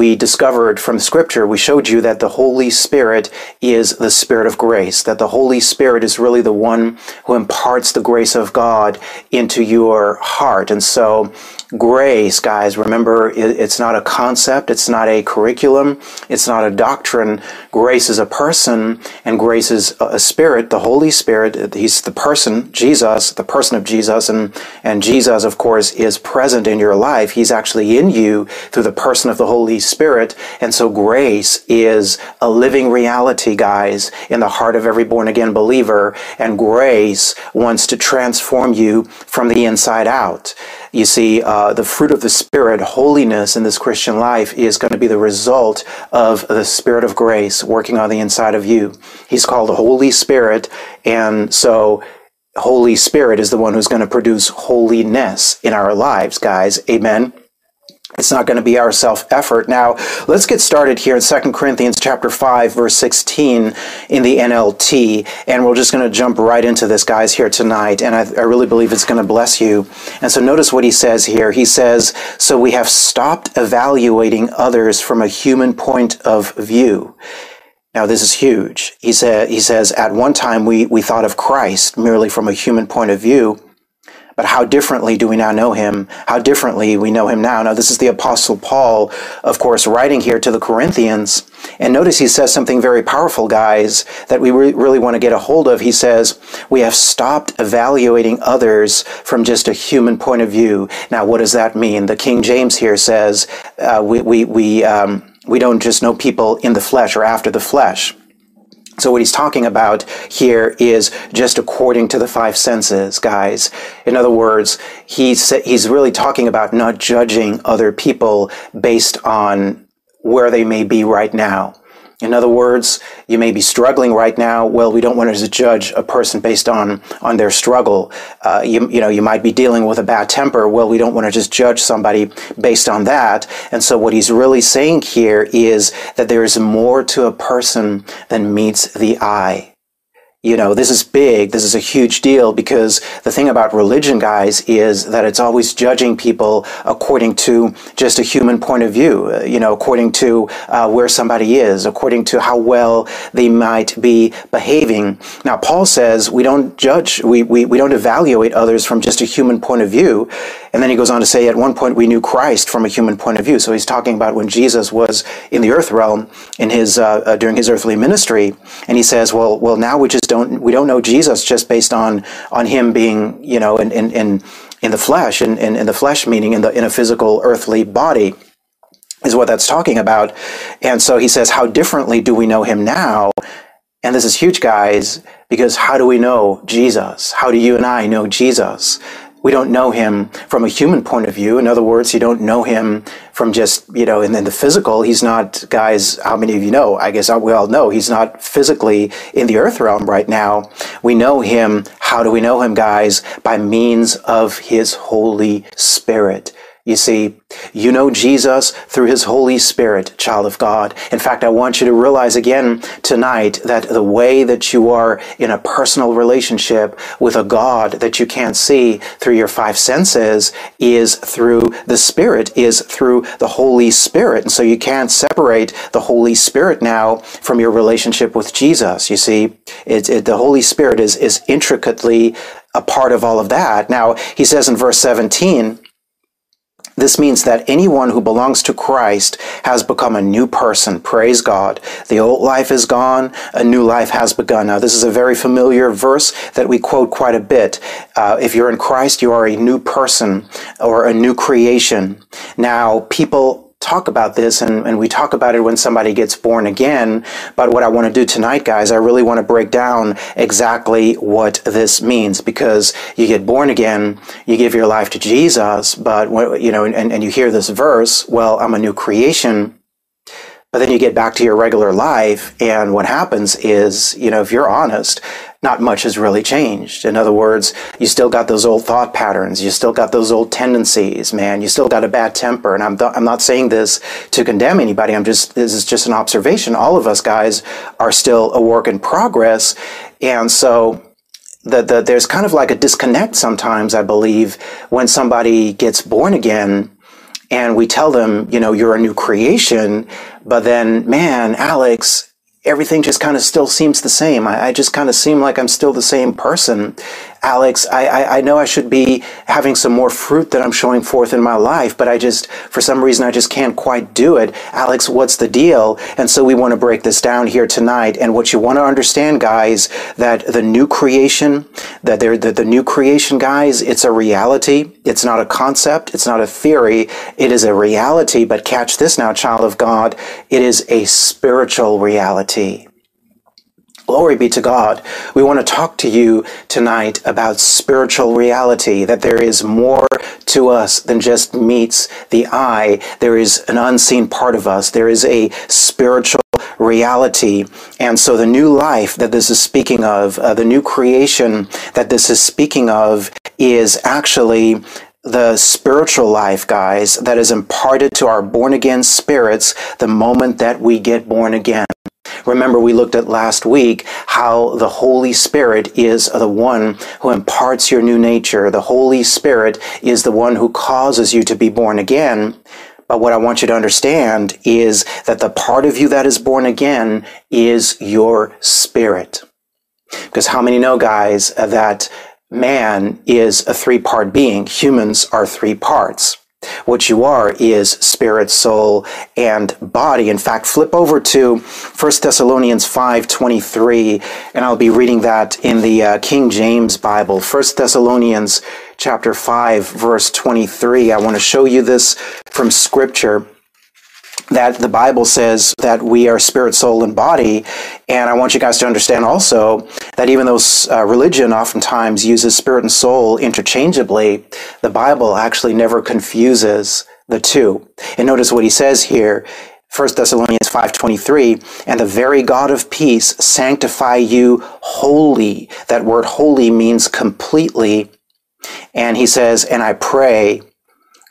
We discovered from scripture, we showed you that the Holy Spirit is the Spirit of grace, that the Holy Spirit is really the one who imparts the grace of God into your heart. And so grace, guys, remember, it's not a concept, it's not a curriculum, it's not a doctrine. Grace is a person, and grace is a spirit, the Holy Spirit. He's the person, Jesus, the person of Jesus, and, and Jesus, of course, is present in your life. He's actually in you through the person of the Holy Spirit. And so grace is a living reality, guys, in the heart of every born again believer. And grace wants to transform you from the inside out. You see, uh, the fruit of the Spirit, holiness in this Christian life, is going to be the result of the Spirit of grace working on the inside of you. He's called the Holy Spirit, and so Holy Spirit is the one who's going to produce holiness in our lives, guys. Amen. It's not going to be our self-effort. Now, let's get started here in 2 Corinthians chapter 5, verse 16 in the NLT. And we're just going to jump right into this, guys, here tonight. And I, I really believe it's going to bless you. And so notice what he says here. He says, So we have stopped evaluating others from a human point of view. Now, this is huge. He, said, he says, At one time we, we thought of Christ merely from a human point of view. But how differently do we now know him? How differently we know him now? Now, this is the Apostle Paul, of course, writing here to the Corinthians. And notice he says something very powerful, guys, that we re- really want to get a hold of. He says, We have stopped evaluating others from just a human point of view. Now, what does that mean? The King James here says, uh, we, we, we, um, we don't just know people in the flesh or after the flesh. So what he's talking about here is just according to the five senses, guys. In other words, he's, he's really talking about not judging other people based on where they may be right now. In other words, you may be struggling right now. Well, we don't want to judge a person based on on their struggle. Uh, you, you know, you might be dealing with a bad temper. Well, we don't want to just judge somebody based on that. And so, what he's really saying here is that there is more to a person than meets the eye you know, this is big. This is a huge deal because the thing about religion, guys, is that it's always judging people according to just a human point of view, uh, you know, according to uh, where somebody is, according to how well they might be behaving. Now, Paul says we don't judge, we, we, we don't evaluate others from just a human point of view. And then he goes on to say, at one point we knew Christ from a human point of view. So he's talking about when Jesus was in the earth realm in his, uh, uh during his earthly ministry. And he says, well, well, now we just don't we don't know Jesus just based on on him being you know in in in, in the flesh in, in, in the flesh meaning in the in a physical earthly body is what that's talking about. And so he says, how differently do we know him now? And this is huge, guys, because how do we know Jesus? How do you and I know Jesus? We don't know him from a human point of view. In other words, you don't know him from just, you know, and then the physical. He's not, guys, how many of you know? I guess uh, we all know he's not physically in the earth realm right now. We know him. How do we know him, guys? By means of his Holy Spirit. You see, you know Jesus through his Holy Spirit, child of God. In fact, I want you to realize again tonight that the way that you are in a personal relationship with a God that you can't see through your five senses is through the Spirit, is through the Holy Spirit. And so you can't separate the Holy Spirit now from your relationship with Jesus. You see, it, it, the Holy Spirit is, is intricately a part of all of that. Now, he says in verse 17, this means that anyone who belongs to Christ has become a new person. Praise God. The old life is gone, a new life has begun. Now, this is a very familiar verse that we quote quite a bit. Uh, if you're in Christ, you are a new person or a new creation. Now, people talk about this and, and we talk about it when somebody gets born again. But what I want to do tonight, guys, I really want to break down exactly what this means because you get born again, you give your life to Jesus, but, you know, and, and you hear this verse, well, I'm a new creation. But then you get back to your regular life, and what happens is, you know, if you're honest, not much has really changed. In other words, you still got those old thought patterns. You still got those old tendencies, man. You still got a bad temper. And I'm, th- I'm not saying this to condemn anybody. I'm just, this is just an observation. All of us guys are still a work in progress. And so, the, the, there's kind of like a disconnect sometimes, I believe, when somebody gets born again and we tell them, you know, you're a new creation, but then, man, Alex, everything just kind of still seems the same. I, I just kind of seem like I'm still the same person. Alex, I, I, I, know I should be having some more fruit that I'm showing forth in my life, but I just, for some reason, I just can't quite do it. Alex, what's the deal? And so we want to break this down here tonight. And what you want to understand, guys, that the new creation, that there, that the new creation, guys, it's a reality. It's not a concept. It's not a theory. It is a reality. But catch this now, child of God. It is a spiritual reality. Glory be to God. We want to talk to you tonight about spiritual reality, that there is more to us than just meets the eye. There is an unseen part of us. There is a spiritual reality. And so the new life that this is speaking of, uh, the new creation that this is speaking of is actually the spiritual life, guys, that is imparted to our born again spirits the moment that we get born again. Remember, we looked at last week how the Holy Spirit is the one who imparts your new nature. The Holy Spirit is the one who causes you to be born again. But what I want you to understand is that the part of you that is born again is your spirit. Because how many know, guys, that man is a three part being? Humans are three parts. What you are is spirit, soul, and body. In fact, flip over to 1 Thessalonians 5.23, and I'll be reading that in the uh, King James Bible. 1 Thessalonians chapter 5, verse 23. I want to show you this from Scripture that the Bible says that we are spirit, soul, and body. And I want you guys to understand also that even though uh, religion oftentimes uses spirit and soul interchangeably, the Bible actually never confuses the two. And notice what he says here. 1 Thessalonians 5:23 and the very God of peace sanctify you wholly that word holy means completely and he says and I pray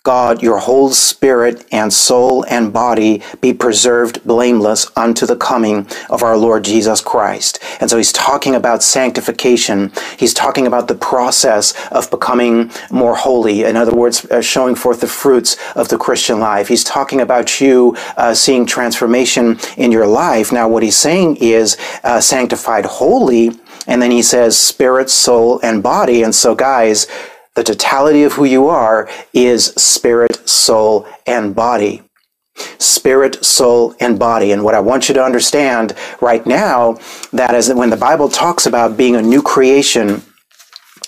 God, your whole spirit and soul and body be preserved blameless unto the coming of our Lord Jesus Christ. And so he's talking about sanctification. He's talking about the process of becoming more holy. In other words, uh, showing forth the fruits of the Christian life. He's talking about you uh, seeing transformation in your life. Now, what he's saying is uh, sanctified holy. And then he says spirit, soul, and body. And so, guys, the totality of who you are is spirit, soul, and body. Spirit, soul, and body. And what I want you to understand right now, that is that when the Bible talks about being a new creation,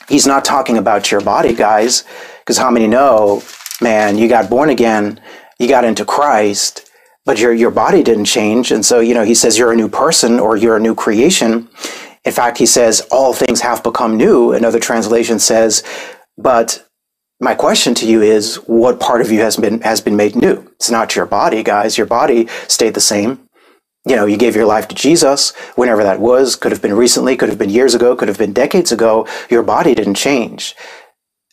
he's not talking about your body, guys. Because how many know, man, you got born again, you got into Christ, but your, your body didn't change. And so, you know, he says you're a new person or you're a new creation. In fact, he says all things have become new. Another translation says but my question to you is what part of you has been has been made new? It's not your body, guys. Your body stayed the same. You know, you gave your life to Jesus, whenever that was, could have been recently, could have been years ago, could have been decades ago. Your body didn't change.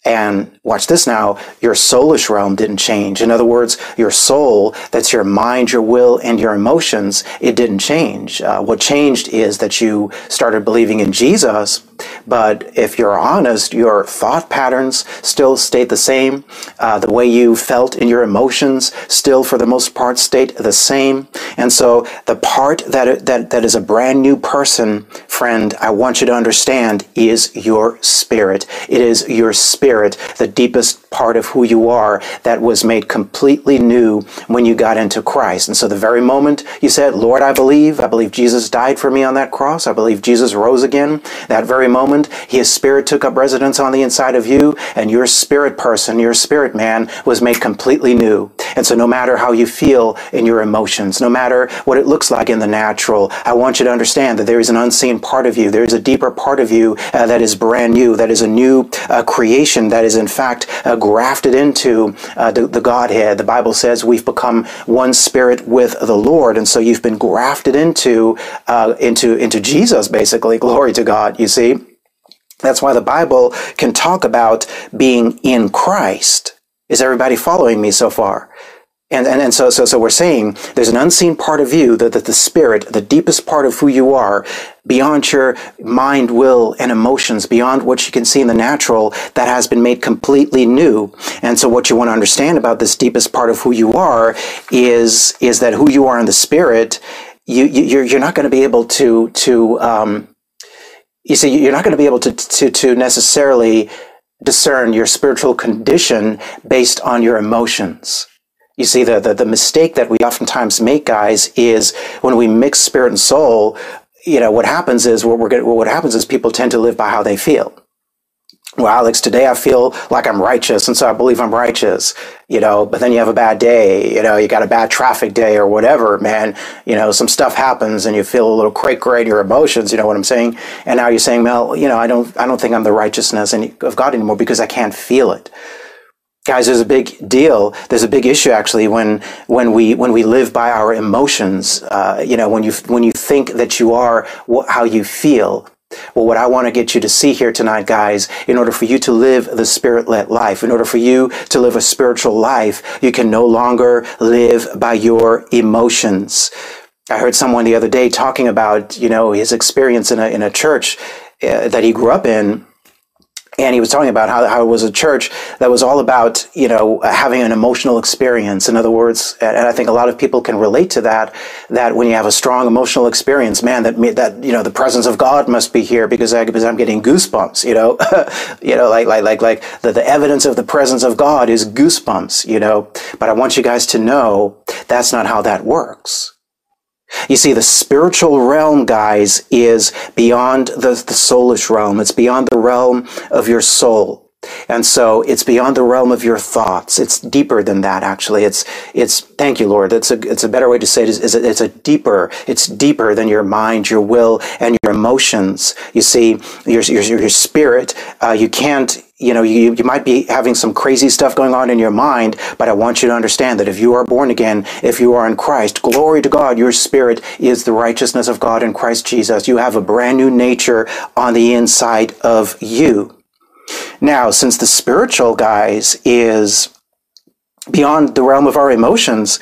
And watch this now, your soulish realm didn't change. In other words, your soul, that's your mind, your will, and your emotions, it didn't change. Uh, what changed is that you started believing in Jesus, but if you're honest, your thought patterns still stayed the same. Uh, the way you felt in your emotions still, for the most part, stayed the same. And so the part that, that, that is a brand new person, friend, I want you to understand is your spirit. It is your spirit, the deepest part of who you are that was made completely new when you got into Christ. And so the very moment you said, Lord, I believe, I believe Jesus died for me on that cross. I believe Jesus rose again. That very moment, his spirit took up residence on the inside of you, and your spirit person, your spirit man, was made completely new. And so, no matter how you feel in your emotions, no matter what it looks like in the natural, I want you to understand that there is an unseen part of you. There is a deeper part of you uh, that is brand new, that is a new uh, creation creation that is in fact uh, grafted into uh, the, the, Godhead. The Bible says we've become one spirit with the Lord, and so you've been grafted into uh, into into Jesus, basically. Glory to God. You see, that's why the Bible can talk about being in Christ. Is everybody following me so far? And, and, and so, so, so we're saying there's an unseen part of you that, that the spirit, the deepest part of who you are, beyond your mind, will, and emotions, beyond what you can see in the natural, that has been made completely new. And so what you want to understand about this deepest part of who you are is, is that who you are in the spirit, you, you, you're, you're not going to be able to, to, um, you see, you're not going to be able to, to, to necessarily discern your spiritual condition based on your emotions. You see, the, the, the mistake that we oftentimes make, guys, is when we mix spirit and soul, you know, what happens is what we're what happens is people tend to live by how they feel. Well, Alex, today I feel like I'm righteous, and so I believe I'm righteous, you know, but then you have a bad day, you know, you got a bad traffic day or whatever, man, you know, some stuff happens and you feel a little cray cray in your emotions, you know what I'm saying? And now you're saying, well, you know, I don't, I don't think I'm the righteousness of God anymore because I can't feel it guys there's a big deal there's a big issue actually when when we when we live by our emotions uh, you know when you when you think that you are wh- how you feel well, what I want to get you to see here tonight, guys, in order for you to live the spirit led life, in order for you to live a spiritual life, you can no longer live by your emotions. I heard someone the other day talking about, you know, his experience in a, in a church uh, that he grew up in and he was talking about how, how it was a church that was all about you know having an emotional experience. In other words and i think a lot of people can relate to that that when you have a strong emotional experience man that that you know the presence of god must be here because, I, because i'm getting goosebumps you know? You know like like like like the, the evidence of the presence of god is goosebumps you know? But i want you guys to know that's not how that works you see, the spiritual realm, guys, is beyond the, the soulish realm. It's beyond the realm of your soul. And so it's beyond the realm of your thoughts. It's deeper than that, actually. It's, it's, thank you, Lord. That's a, it's a better way to say it is, is it's a deeper, it's deeper than your mind, your will, and your emotions. You see, your, your, your spirit, uh, you can't, you know, you, you might be having some crazy stuff going on in your mind, but I want you to understand that if you are born again, if you are in Christ, glory to God, your spirit is the righteousness of God in Christ Jesus. You have a brand new nature on the inside of you. Now, since the spiritual, guys, is beyond the realm of our emotions,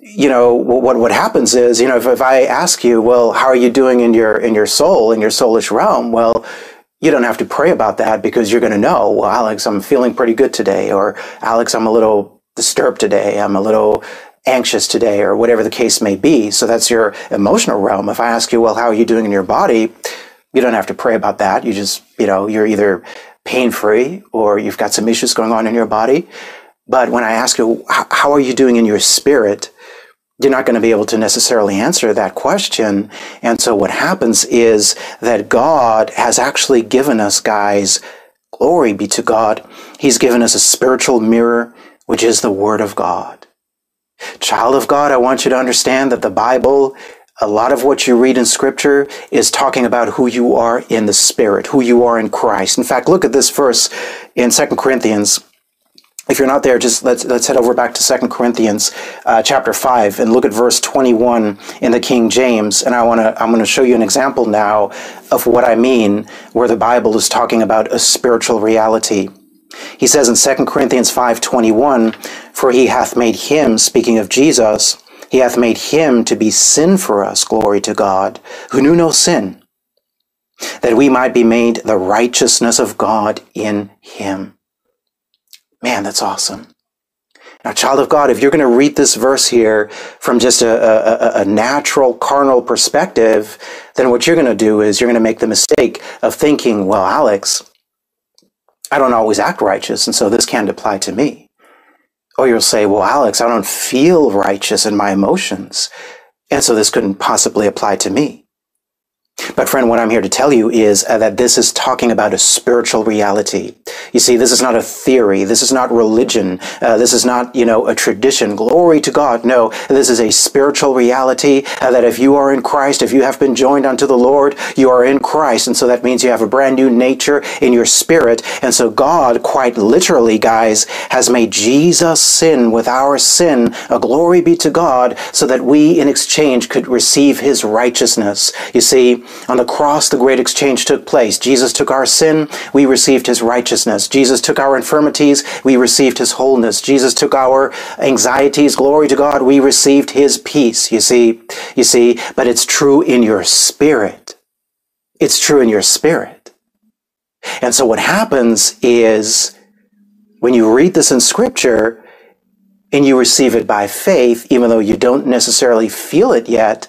you know what what happens is you know if, if I ask you, well, how are you doing in your in your soul in your soulish realm? Well, you don't have to pray about that because you're going to know. Well, Alex, I'm feeling pretty good today, or Alex, I'm a little disturbed today. I'm a little anxious today, or whatever the case may be. So that's your emotional realm. If I ask you, well, how are you doing in your body? You don't have to pray about that. You just, you know, you're either pain free or you've got some issues going on in your body. But when I ask you, how are you doing in your spirit? You're not going to be able to necessarily answer that question. And so what happens is that God has actually given us, guys, glory be to God. He's given us a spiritual mirror, which is the Word of God. Child of God, I want you to understand that the Bible a lot of what you read in scripture is talking about who you are in the spirit, who you are in Christ. In fact, look at this verse in 2 Corinthians. If you're not there, just let's, let's head over back to 2 Corinthians uh, chapter 5 and look at verse 21 in the King James. And I want to, I'm going to show you an example now of what I mean where the Bible is talking about a spiritual reality. He says in 2 Corinthians 5:21, "For he hath made him, speaking of Jesus, he hath made him to be sin for us, glory to God, who knew no sin, that we might be made the righteousness of God in him. Man, that's awesome. Now, child of God, if you're going to read this verse here from just a, a, a, natural carnal perspective, then what you're going to do is you're going to make the mistake of thinking, well, Alex, I don't always act righteous, and so this can't apply to me. Or you'll say, well, Alex, I don't feel righteous in my emotions. And so this couldn't possibly apply to me. But friend, what I'm here to tell you is uh, that this is talking about a spiritual reality. You see, this is not a theory. This is not religion. Uh, this is not, you know, a tradition. Glory to God. No, this is a spiritual reality uh, that if you are in Christ, if you have been joined unto the Lord, you are in Christ. And so that means you have a brand new nature in your spirit. And so God, quite literally, guys, has made Jesus sin with our sin. A glory be to God so that we in exchange could receive his righteousness. You see, on the cross, the great exchange took place. Jesus took our sin, we received his righteousness. Jesus took our infirmities, we received his wholeness. Jesus took our anxieties, glory to God, we received his peace. You see, you see, but it's true in your spirit. It's true in your spirit. And so what happens is when you read this in scripture and you receive it by faith, even though you don't necessarily feel it yet,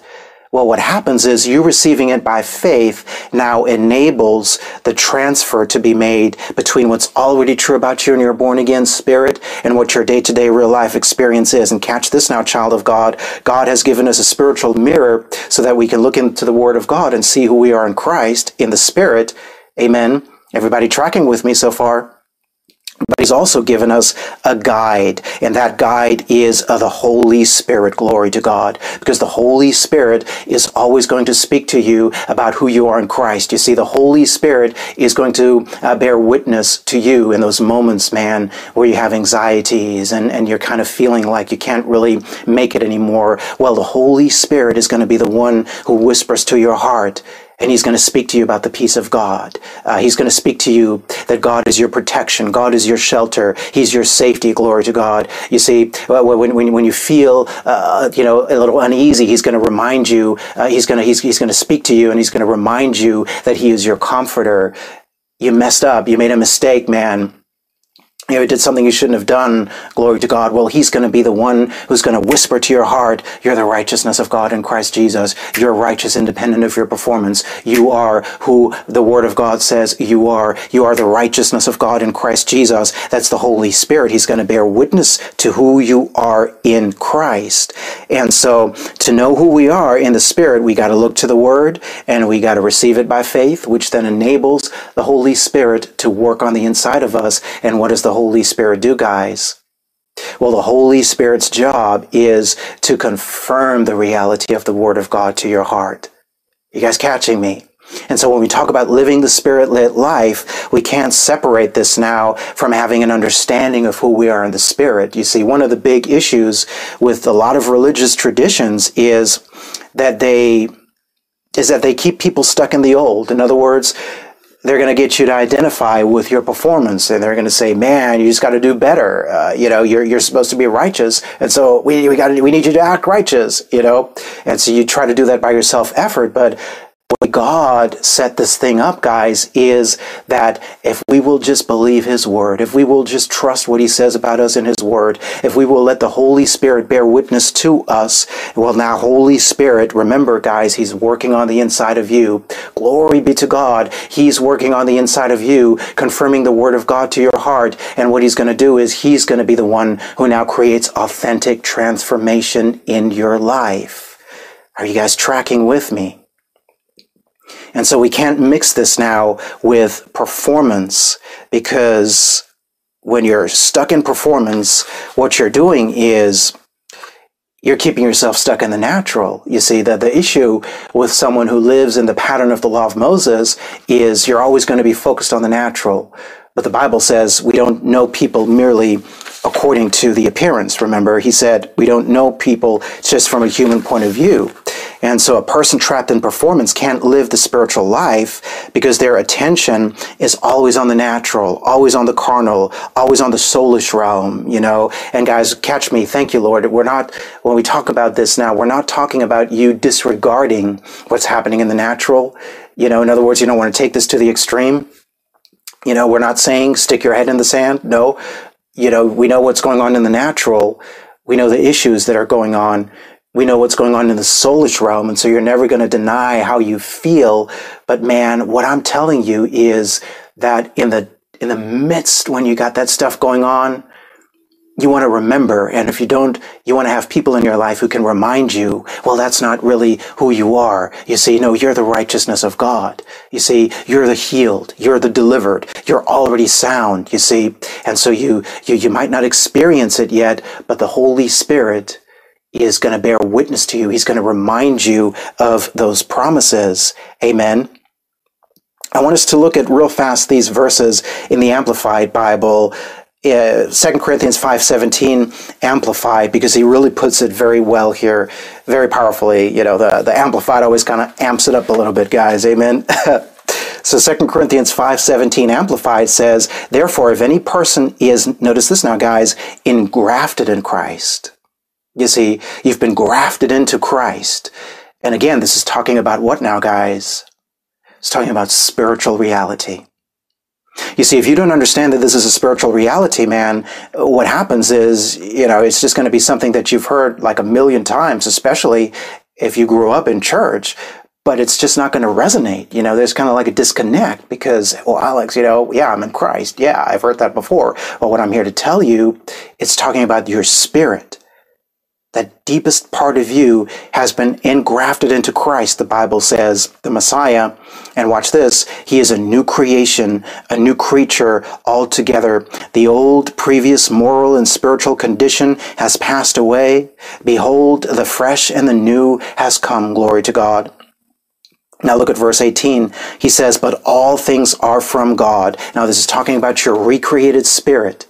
well, what happens is you receiving it by faith now enables the transfer to be made between what's already true about you and your born again spirit and what your day to day real life experience is. And catch this now, child of God. God has given us a spiritual mirror so that we can look into the word of God and see who we are in Christ in the spirit. Amen. Everybody tracking with me so far? But he's also given us a guide, and that guide is of the Holy Spirit. Glory to God. Because the Holy Spirit is always going to speak to you about who you are in Christ. You see, the Holy Spirit is going to uh, bear witness to you in those moments, man, where you have anxieties and, and you're kind of feeling like you can't really make it anymore. Well, the Holy Spirit is going to be the one who whispers to your heart and he's going to speak to you about the peace of God. Uh, he's going to speak to you that God is your protection. God is your shelter. He's your safety. Glory to God. You see, when, when, when you feel, uh, you know, a little uneasy, he's going to remind you, uh, he's going to, he's, he's going to speak to you and he's going to remind you that he is your comforter. You messed up. You made a mistake, man you know, did something you shouldn't have done, glory to God. Well, he's going to be the one who's going to whisper to your heart, you're the righteousness of God in Christ Jesus. You're righteous independent of your performance. You are who the word of God says you are. You are the righteousness of God in Christ Jesus. That's the Holy Spirit. He's going to bear witness to who you are in Christ. And so to know who we are in the Spirit, we got to look to the word and we got to receive it by faith, which then enables the Holy Spirit to work on the inside of us. And what is the Holy Spirit do, guys? Well, the Holy Spirit's job is to confirm the reality of the Word of God to your heart. You guys catching me? And so when we talk about living the spirit lit life, we can't separate this now from having an understanding of who we are in the spirit. You see, one of the big issues with a lot of religious traditions is that they is that they keep people stuck in the old. In other words, they're going to get you to identify with your performance and they're going to say, man, you just got to do better. Uh, you know, you're, you're supposed to be righteous. And so we, we got we need you to act righteous, you know? And so you try to do that by yourself effort, but God set this thing up, guys, is that if we will just believe His Word, if we will just trust what He says about us in His Word, if we will let the Holy Spirit bear witness to us, well, now, Holy Spirit, remember, guys, He's working on the inside of you. Glory be to God. He's working on the inside of you, confirming the Word of God to your heart. And what He's going to do is He's going to be the one who now creates authentic transformation in your life. Are you guys tracking with me? And so we can't mix this now with performance because when you're stuck in performance, what you're doing is you're keeping yourself stuck in the natural. You see that the issue with someone who lives in the pattern of the law of Moses is you're always going to be focused on the natural. But the Bible says we don't know people merely according to the appearance. Remember, he said we don't know people just from a human point of view. And so a person trapped in performance can't live the spiritual life because their attention is always on the natural, always on the carnal, always on the soulish realm, you know. And guys, catch me. Thank you, Lord. We're not, when we talk about this now, we're not talking about you disregarding what's happening in the natural. You know, in other words, you don't want to take this to the extreme. You know, we're not saying stick your head in the sand. No. You know, we know what's going on in the natural. We know the issues that are going on we know what's going on in the soulish realm. And so you're never going to deny how you feel. But man, what I'm telling you is that in the, in the midst when you got that stuff going on, you want to remember. And if you don't, you want to have people in your life who can remind you, well, that's not really who you are. You see, no, you're the righteousness of God. You see, you're the healed. You're the delivered. You're already sound. You see, and so you, you, you might not experience it yet, but the Holy Spirit is going to bear witness to you. He's going to remind you of those promises. Amen. I want us to look at real fast these verses in the Amplified Bible uh, Corinthians 5.17 Amplified because he really puts it very well here, very powerfully. You know, the, the Amplified always kind of amps it up a little bit, guys. Amen. so Second Corinthians 5.17 Amplified says, Therefore, if any person is, notice this now, guys, engrafted in Christ. You see, you've been grafted into Christ. And again, this is talking about what now, guys? It's talking about spiritual reality. You see, if you don't understand that this is a spiritual reality, man, what happens is, you know, it's just going to be something that you've heard like a million times, especially if you grew up in church, but it's just not going to resonate. You know, there's kind of like a disconnect because, well, Alex, you know, yeah, I'm in Christ. Yeah, I've heard that before. But what I'm here to tell you, it's talking about your spirit that deepest part of you has been engrafted into Christ, the Bible says, the Messiah. And watch this, he is a new creation, a new creature altogether. The old, previous moral and spiritual condition has passed away. Behold, the fresh and the new has come. Glory to God. Now look at verse 18. He says, But all things are from God. Now this is talking about your recreated spirit.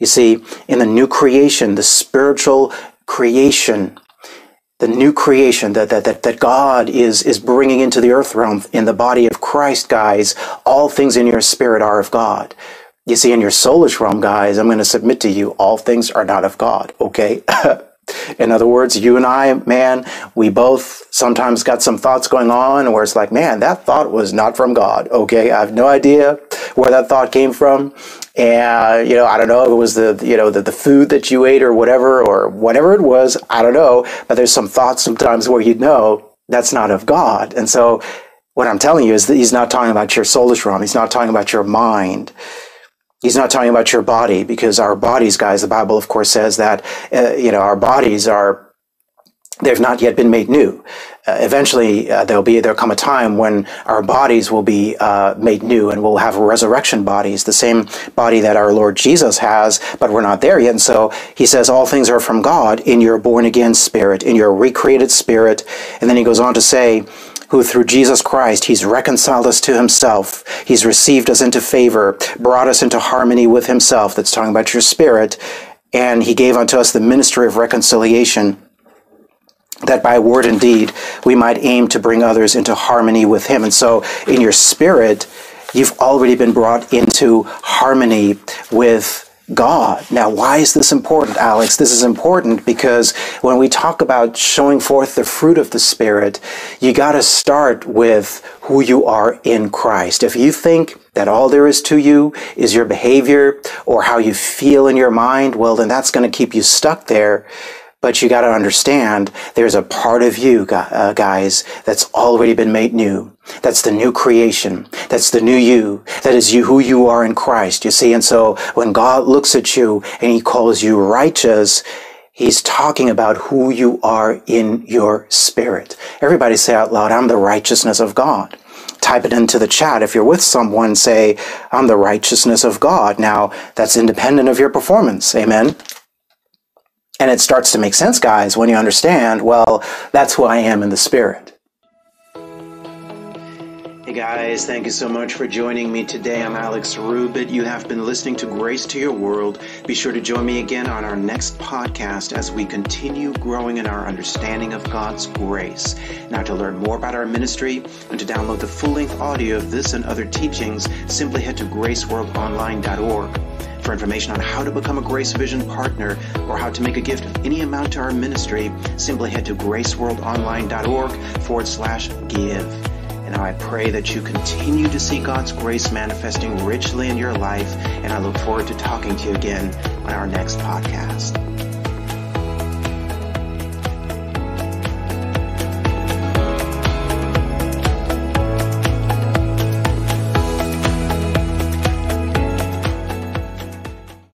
You see, in the new creation, the spiritual creation, the new creation that, that, that, that God is, is bringing into the earth realm in the body of Christ, guys, all things in your spirit are of God. You see, in your soulish realm, guys, I'm going to submit to you, all things are not of God, okay? in other words, you and I, man, we both sometimes got some thoughts going on where it's like, man, that thought was not from God, okay? I have no idea where that thought came from. And you know i don't know if it was the you know the, the food that you ate or whatever or whatever it was i don't know. But there's some thoughts sometimes where you know that's not of god. And so what i'm telling you is that he's not talking about your soulish realm he's not talking about your mind. He's not talking about your body because our bodies guys the bible of course says that uh, you know our bodies are they've not yet been made new. Uh, eventually, uh, there'll be there'll come a time when our bodies will be uh, made new, and we'll have resurrection bodies, the same body that our Lord Jesus has. But we're not there yet, and so He says all things are from God in your born again spirit, in your recreated spirit, and then He goes on to say. Who through Jesus Christ, He's reconciled us to Himself. He's received us into favor, brought us into harmony with Himself. That's talking about your spirit. And He gave unto us the ministry of reconciliation that by word and deed we might aim to bring others into harmony with Him. And so, in your spirit, you've already been brought into harmony with God. Now, why is this important, Alex? This is important because when we talk about showing forth the fruit of the Spirit, you got to start with who you are in Christ. If you think that all there is to you is your behavior or how you feel in your mind, well, then that's going to keep you stuck there. But you got to understand there's a part of you, uh, guys, that's already been made new. That's the new creation. That's the new you. That is you, who you are in Christ, you see. And so when God looks at you and he calls you righteous, he's talking about who you are in your spirit. Everybody say out loud, I'm the righteousness of God type it into the chat. If you're with someone, say, I'm the righteousness of God. Now, that's independent of your performance. Amen. And it starts to make sense, guys, when you understand, well, that's who I am in the spirit. Hey guys, thank you so much for joining me today. I'm Alex Rubit. You have been listening to Grace to Your World. Be sure to join me again on our next podcast as we continue growing in our understanding of God's grace. Now, to learn more about our ministry and to download the full length audio of this and other teachings, simply head to graceworldonline.org. For information on how to become a Grace Vision partner or how to make a gift of any amount to our ministry, simply head to graceworldonline.org forward slash give. And I pray that you continue to see God's grace manifesting richly in your life, and I look forward to talking to you again on our next podcast.